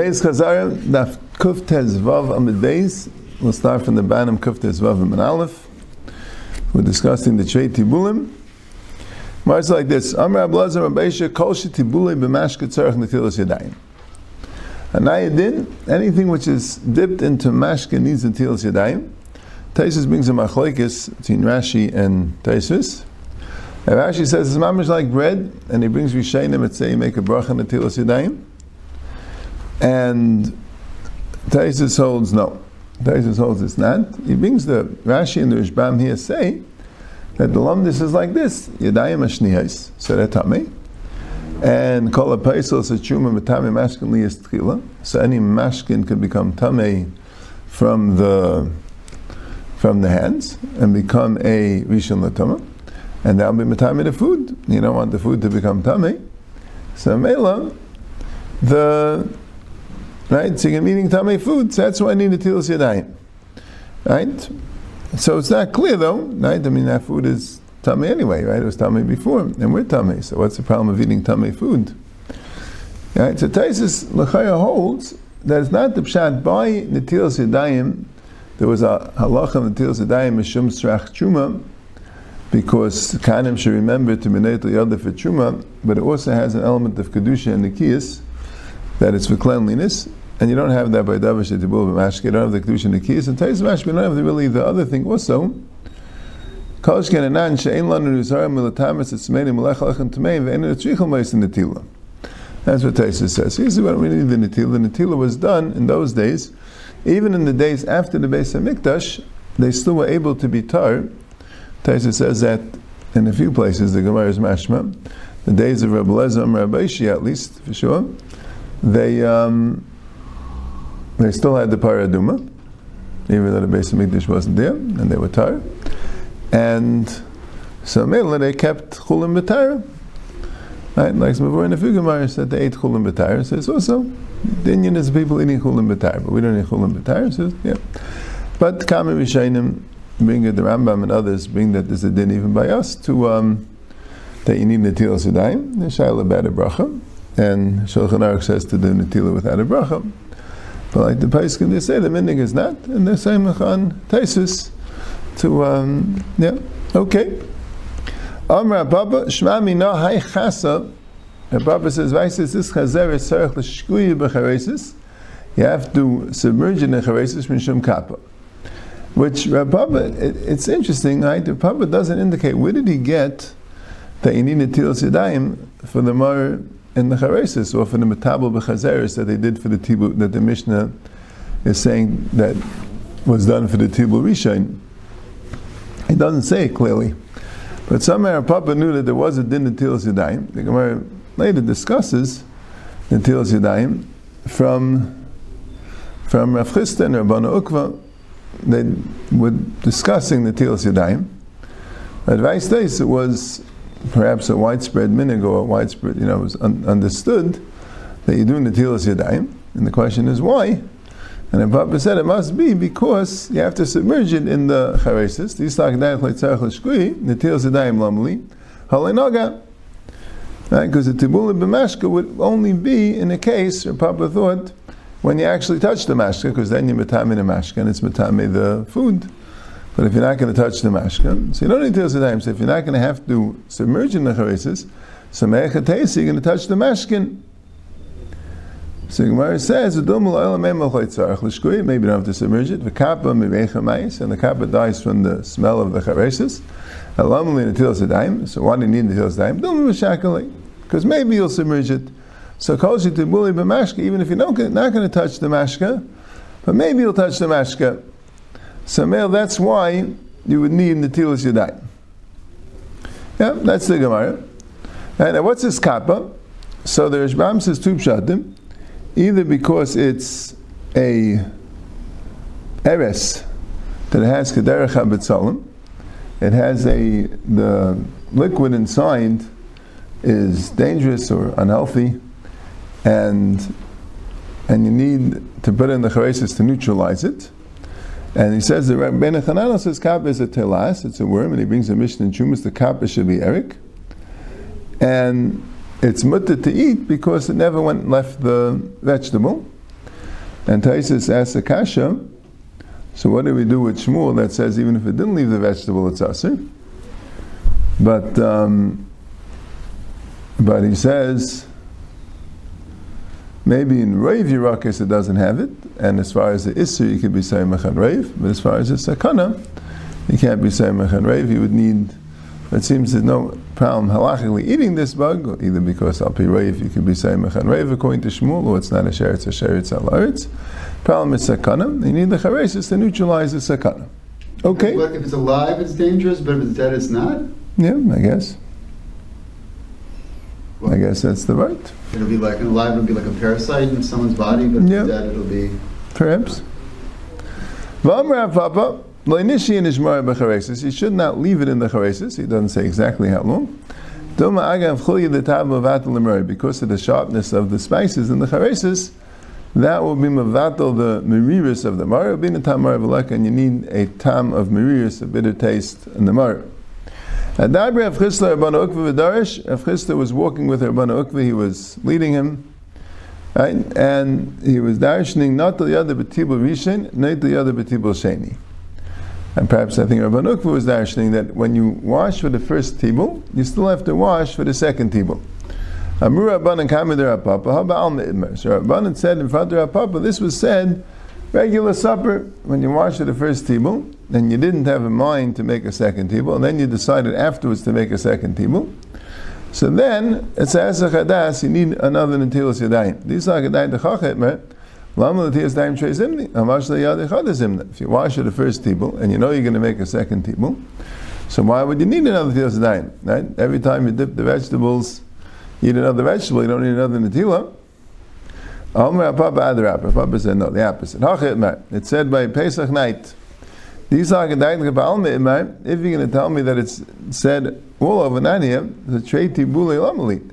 Beis Chazara, Daf Kuf Tez Amid Beis. We'll start from the bottom Kuf Tez Amid Aleph. We're discussing the Trei Tibulim. It's like this: Amr Ablazar Rabbeisha Kol Tibulei B'Mashke Tzarech Netilas Yadayim. Anayadin, anything which is dipped into mashke needs netilas yadayim. Taisus brings a machlekes between Rashi and Taisus. And Rashi says it's mamish like bread, and he brings Rishayim and say make a bracha netilas yadayim. And Taisus holds no. Taisus holds it's not. He brings the Rashi and the Rishbam here say that the lumdis is like this: Yadayim ashniyais, tummy. And kol apaisel sechuma metame mashkin liyas tchila. So any mashkin can become tame from the from the hands and become a rishon latama, and that'll be metame the food. You don't want the food to become tummy. So mela, the right? So you're eating tummy food. So that's why I need a tilas yadayim, right? So it's not clear though, right? I mean that food is tummy anyway, right? It was tummy before, and we're tummy. So what's the problem of eating tummy food? Right? So Taisus Lechaya holds that it's not the pshat by Netilas Yadayim. There was a halacha Netilas Yadayim Mishum Srach Chuma, because Kanim should remember to Minayt Yada for Chuma, but it also has an element of Kedusha and Nikiyas, that it's for cleanliness. And you don't have that by Davash Tibul Mashke, you don't have the Kedusha and Nikiyas. And Taisus Mashke, you don't have the, really the other thing also, that's what Taisa says. Here's what we need the Natila. The Natila was done in those days, even in the days after the Beis Hamikdash, they still were able to be tar. Taisa says that in a few places, the Gemara is mashma, the days of Rabbi Lezam, Rabbi Ishi at least, for sure, they, um, they still had the Paraduma, even though the Beis Hamikdash wasn't there, and they were tired. And so mainly they kept chulim b'tayra. Right, like before in the Fugamar said they ate chulim. So it's also the Indian is people eating chulim b'tayra, but we don't eat chulim b'tayra. So yeah, but Kama Rishayim bring it, the Rambam and others bring that there's a din even by us to um, that you need netilas yadayim, the shaila about a bracha, and Shulchan Aruch says to do netila without a bracha. But like the Paiskin, they say the minig is not, and the same on Taisus to um, yeah okay. Amr Baba Shma Mina Hay Chasa. Baba says, "Vaisis this chazer is sarich l'shkuyi b'charesis." You have to submerge in the charesis mishum kappa. Which uh, Rabba, it, it's interesting, right? The Rabba doesn't indicate where did he get that you need netil yadayim for the mar in the charesis or for the metabel b'chazeris that they did for the tibu that the Mishnah is saying that was done for the tibu rishon. It doesn't say it clearly. But somehow Papa knew that there was a din Netilas Yadayim. The Gemara later discusses Netilas Yadayim from, from Rav Chisda and Rabbana Ukva. They were discussing Netilas Yadayim. Advice days it was perhaps a widespread minig or a widespread, you know, was un- understood that you do Netilas Yadayim. And the question is why? And the Papa said it must be because you have to submerge it in the charesis. The. Right, because the tibula b'mashka would only be in a case, or Papa thought, when you actually touch the mashka, because then you're matame the mashka and it's matame the food. But if you're not going to touch the mashka, so you don't need to tell So if you're not going to have to submerge in the charesis, so you're going to touch the mashkin. So Gemara says, maybe you don't have to submerge it. The kappa and the kappa dies from the smell of the charesis. So why do you need the tilas daim? Because maybe you'll submerge it. So to bully b'mashka, even if you're not, not going to touch the mashka, but maybe you'll touch the mashka. So male, that's why you would need the tilas yadayim. Yeah, that's the Gemara. And what's this kappa? So the Rishbam says two either because it's a eres that has kederech habitzalim, it has a the liquid inside is dangerous or unhealthy, and and you need to put in the charesis to neutralize it. And he says that Ben says kappa is a telas, it's a worm, and he brings a mission in Chumas, the kappa should be Eric. and it's mutter to eat because it never went left the vegetable. And Taisus asks a kasha, so what do we do with Shmuel that says even if it didn't leave the vegetable, it's asr? But um, but he says maybe in Rav Yerakis it doesn't have it, and as far as the Isser you could be saying Mechan Rav, but as far as the Sakana, you can't be saying Mechan Rav, you would need it seems there's no problem halachically eating this bug, either because al Rav you could be saying Mechan Rav according to Shmuel, or it's not a sheretz, a sheretz al aretz. Problem is sakana. You need the charesis to neutralize the sakana. Okay. If it's alive, it's dangerous, but if it's dead, it's not. Yeah, I guess. I guess that's the right. It'll be like alive. It'll be like a parasite in someone's body, but Yeah. dead, it'll be. Perhaps. V'amrav papa, in ishmar b'charesis. He should not leave it in the charesis. He doesn't say exactly how long. Doma agav chulya the tab because of the sharpness of the spices in the charesis. That will be mavatal the meriris of the mar. Bin a tam mar v'leka, and you need a tam of meriris, a bitter taste in the mar. Adabri of Chisda Rabbana Ukva v'darish. If Chisda was walking with Rabbana Ukva, he was leading him. Right? And he was darshaning not to the other betibul rishon, not to the other betibul sheni. And perhaps I think Rabban Ukva was darshaning that when you wash for the first tibul, you still have to wash for the second tibul. Amru Rabban and Kamid Papa, how about Me'idmer? So Rabban said in front of Papa, this was said regular supper when you wash for the first tibul, and you didn't have in mind to make a second tibul, and then you decided afterwards to make a second tibul. So then, it says a chadas, you need another netilas yadayim. These are yadayim dechachetmer, lama netilas yadayim trei zimni, zimna. If you wash the first tibul, and you know you're going to make a second tibul, so why would you need another netilas yadayim? Right? Every time you dip the vegetables, you eat another vegetable, you don't need another netila. Omer Papa Adarapa. Papa said no, the opposite. Hachetmer. It's said by Pesach night. These are. If you're going to tell me that it's said all over Nania, the trei tibule lamalit.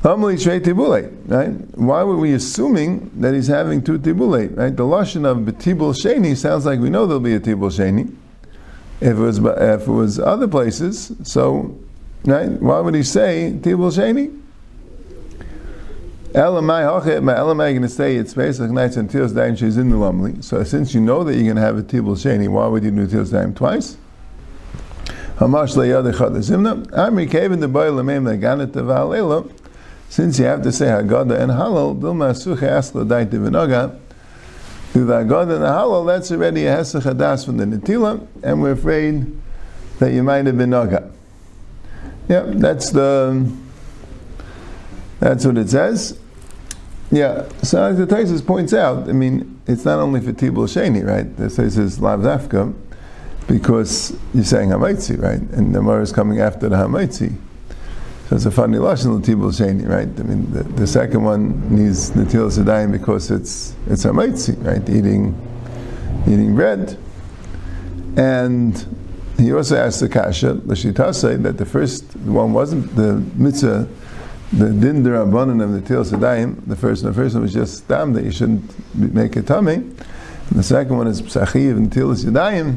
Lamalit trei tibule, right? Why were we assuming that he's having two tibule, right? The lashon of betibul sheni sounds like we know there'll be a tibul sheni. If it was if it was other places, so right? Why would he say tibul sheni? Elamai hachet, elamai going to say it's Pesach nights and Tilas Daim she's in the Lumli. So since you know that you're going to have a Tibul Sheni, why would you do Tilas Daim twice? Hamash leyad echad zimna. Amri kevin the boy lamem leganet v'alela. Since you have to say Haggadah and Halal, Dilma Suche Asla Daite V'Noga, do the Haggadah and the Halal, that's already a Hesach Hadas from the Netila, and we're afraid that you might have been Noga. Yeah, that's the, that's what it says. Yeah, so as the Taisus points out, I mean, it's not only for Tibul Sheni, right? The Taisus Lav Zafka, because you're saying Hamaitzi, right? And the Mara is coming after the Hamaitzi. So it's a funny lashon Tibul Sheni, right? I mean, the, the second one needs Natil Sedayim because it's it's Hamaitzi, right? Eating eating bread. And he also asked the Kasha, Lashitase, that the first one wasn't the mitzvah the din derabanan of the til sedayim, the first the first one was just stam that you shouldn't make a tummy, and the second one is psachiv and til sedayim.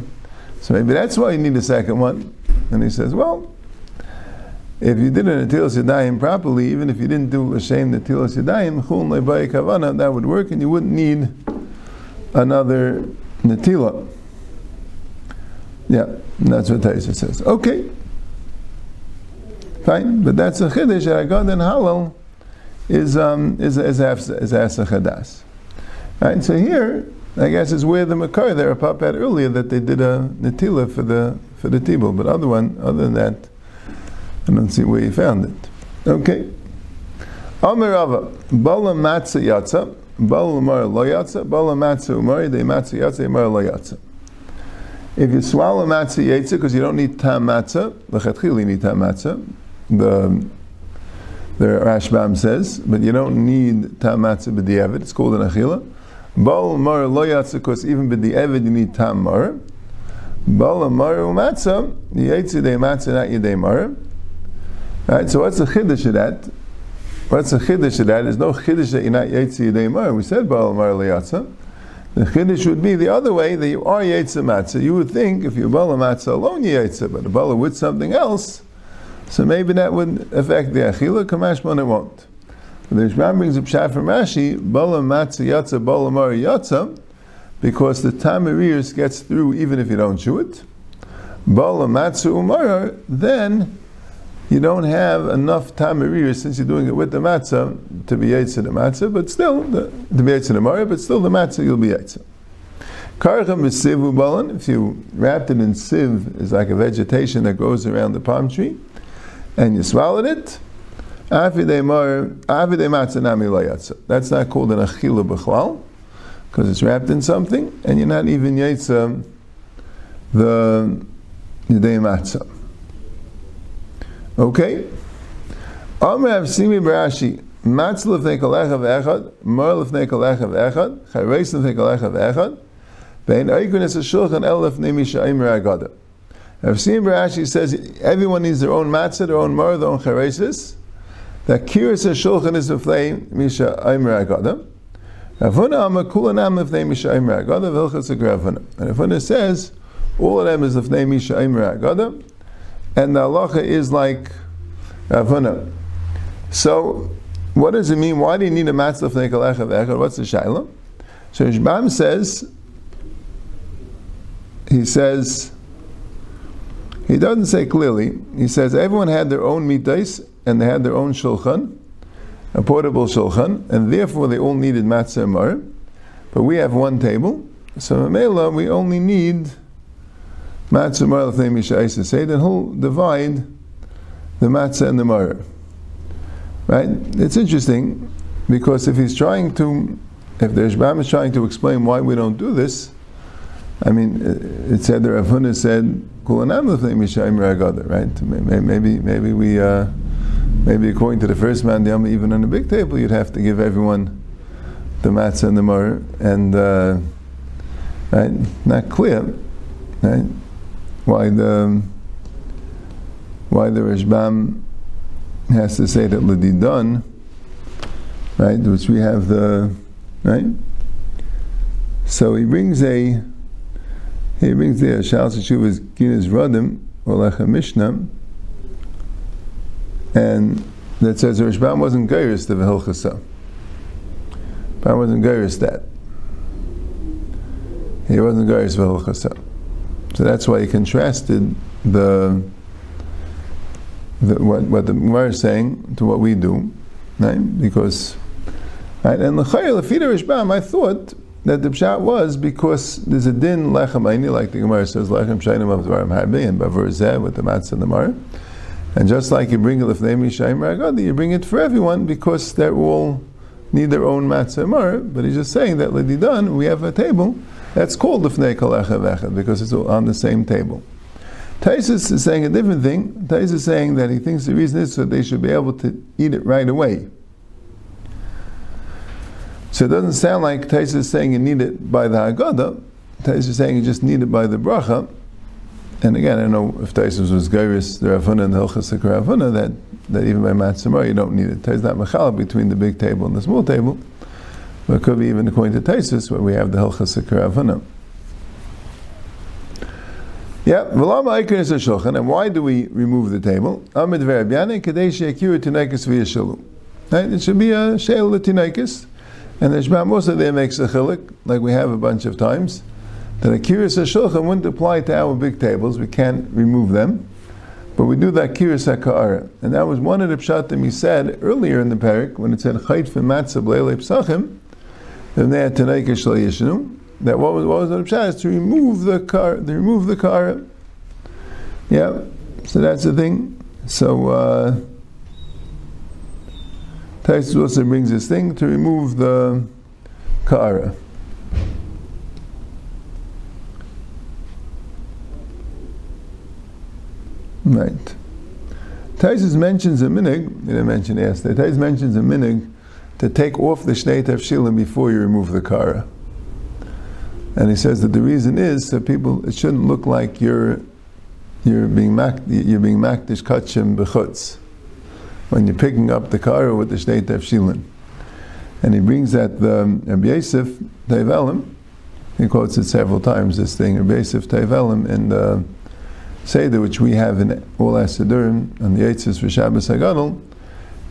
So maybe that's why you need a second one. And he says, well, if you did an atil sedayim properly, even if you didn't do l'shem the til sedayim, chul le'bay kavana, that would work, and you wouldn't need another netila. Yeah, that's what Taisa says. Okay. Fine, but that's a chiddush that Agad and Halal is um, is is is as a chadas. Right. So here, I guess is where the makar there Pap had earlier that they did a netila for the for the tibul, but other one other than that, I don't see where you found it. Okay. Amir Rava, Bala Matzah Yatza, Bala Mar Lo Yatza, Bala Matzah Umari, De Matzah Yatza, Mar Lo Yatza. If you swallow matzah yaitza because you don't need tam matzah, lechatchil you need tam matzah. The the Rashbam says, but you don't need tam matzah. It's called an achila. Bal mar lo because even b'di'evid you need tam mar. Bal mar umatzah yaitza de matzah not yedei mar. Right. So what's the chiddush of that? What's the chiddush of that? There's no chiddush that you're not yaitza yedei mar. We said bal mar lo yatzah. The chiddush would be the other way that you are yaitza matzah. You would think if you're bala matzah alone, you yaitza, but a with something else, So maybe that would affect the achila. Kamashmon it won't. The Rishbam brings up Pshat from Rashi, Bala Matzah Yatza, Bala Mari Yatza, because the Tamiris gets through even if you don't chew it. Bala Matzah Umar, then you don't have enough Tamirir since you're doing it with the matzah to be Yitzah the matzah, but still, the, to be Yitzah the Mara, but still the matzah you'll be Yitzah. Karcham is siv ubalan. If you wrapped it in siv, is like a vegetation that grows around the palm tree, and you swallowed it. That's not called an achila b'chlal, because it's wrapped in something, and you're not even yitzah the yedei matzah. Okay. Amr Avsimi Barashi. Matz lefnei kalecha v'echad, mar lefnei kalecha v'echad, chareis lefnei kalecha v'echad, ve'in oikunis ha'shulchan el lefnei misha'im ra'agada. Avsimi Barashi says everyone needs their own matzah, their own mar, their own charesis. That kiris ha'shulchan is lefnei misha'im ra'agada. Ravuna amar kulanam lefnei misha'im ra'agada, v'ilchas ha'gravuna. And Ravuna says all of them is lefnei misha'im ra'agada, and the halacha is like Ravuna. So, what does it mean? Why do you need a matzah for echad? What's the shaila? So Rishbam says, he says, he doesn't say clearly. He says everyone had their own mitais and they had their own shulchan, a portable shulchan, and therefore they all needed matzah and mar. But we have one table, so Mela we only need matzah mar l'fnei misha say, then he'll divide the matzah and the mar. Right? It's interesting because if he's trying to, if the Ishbam is trying to explain why we don't do this, I mean, it said the Rav Huna said, "Kulanam l'fnei misha right? Maybe, maybe we, uh, maybe according to the first man, even on a big table, you'd have to give everyone the matzah and the mar, and uh, right, not clear, right? why the why the Rishbam has to say that Ladidan, right, which we have the right. So he brings a he brings the Shal Shuvas Ginas Radim or Lecha Mishnah, and that says Rishbam wasn't Gairis the Vehilchasa. Rishbam wasn't Gairis that. He wasn't Gairis Vehilchasa. So that's why he contrasted the, the what, what the Gemara is saying to what we do, right? Because, right? And l'chayil lefida Rishbam, I thought that the pshat was because there's a din lechem aini, like the Gemara says lechem shayim of dvarim harbi and bavur with the matzah and the mar. And just like you bring lefnei mishayim ragadi, you bring it for everyone because they're all need their own matzah and mar. But he's just saying that ledidan, we have a table that's called Lifnei Kalecha Vechad because it's on the same table. Taisus is saying a different thing. Taisus is saying that he thinks the reason is so they should be able to eat it right away. So it doesn't sound like Taisus is saying you need it by the Haggadah. Taisus is saying you just need it by the bracha. And again, I don't know if Taisus was Gairis, the Ravuna and the Hilchas Ravuna, that, that even by Matzimah you don't need it. Taisus not Machal between the big table and the small table. But it could be even according to Taisus, where we have the Hilchas Avana. Yeah, v'lama aikon is shulchan, and why do we remove the table? Amid ve'abyane kadei she'akir tinaikas v'yashalu. Right, it should be a she'el tinaikas, and the Shema also there makes a chilik, like we have a bunch of times, that a kiris shulchan wouldn't apply to our big tables. We can't remove them, but we do that kiris ha'ka'ara, and that was one of the pshatim he said earlier in the parak when it said chayt v'matzah b'leilei psachim and they had Yishnu, that what was what was the pshat is to remove the car, to remove the car. Yeah, so that's the thing. So uh, Taisus also brings this thing to remove the kara. Right. Taisus mentions a minig. Didn't mention yesterday. Taisus mentions a minig to take off the Shnei Tefshilin before you remove the Kara. And he says that the reason is that people, it shouldn't look like you're, you're being mak, you're being makdish kachim bechutz when you're picking up the car with the Shnei Tefshilin. And he brings that the um, Rabbi Yosef he quotes it several times, this thing, Rabbi Yosef Tov Elem in the Seder, which we have in all our Siddurim, on the Eitzes for Shabbos HaGadol,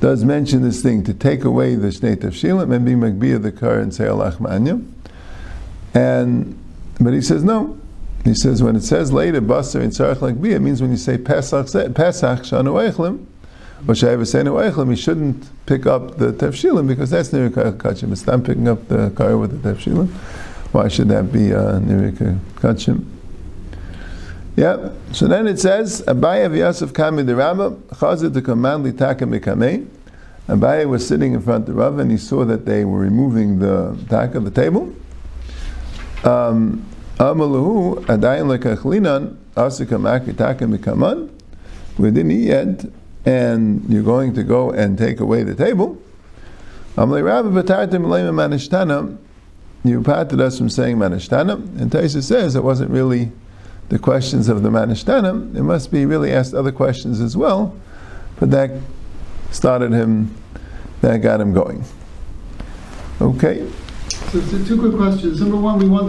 does mention this thing to take away the Shnei Tafshilim and be Magbiyah the Kar and say Alach Ma'anya. And, but he says no. He says when it says later, Basar in Tzarech Magbiyah, it means when you say Pesach, Pesach Shanu Eichlim, you shouldn't pick up the Tafshilim because that's Nirika Kachim. It's not picking up the Kar with the Tafshilim. Why should that be uh, Nirika Kachim? Yeah. So then it says, Abaye v'Yosef kami the Rabba, chazir to command litaka mikamei. Abaye was sitting in front of the Rav and he saw that they were removing the taka, the table. Um, Amalahu adayin lekachlinan asika maki taka mikaman. We didn't eat yet, and you're going to go and take away the table. You parted us from saying manishtana, and Taisa says it wasn't really the questions of the Manishtana, it must be really asked other questions as well, but that started him, that got him going. Okay. So two quick questions. Number one, we want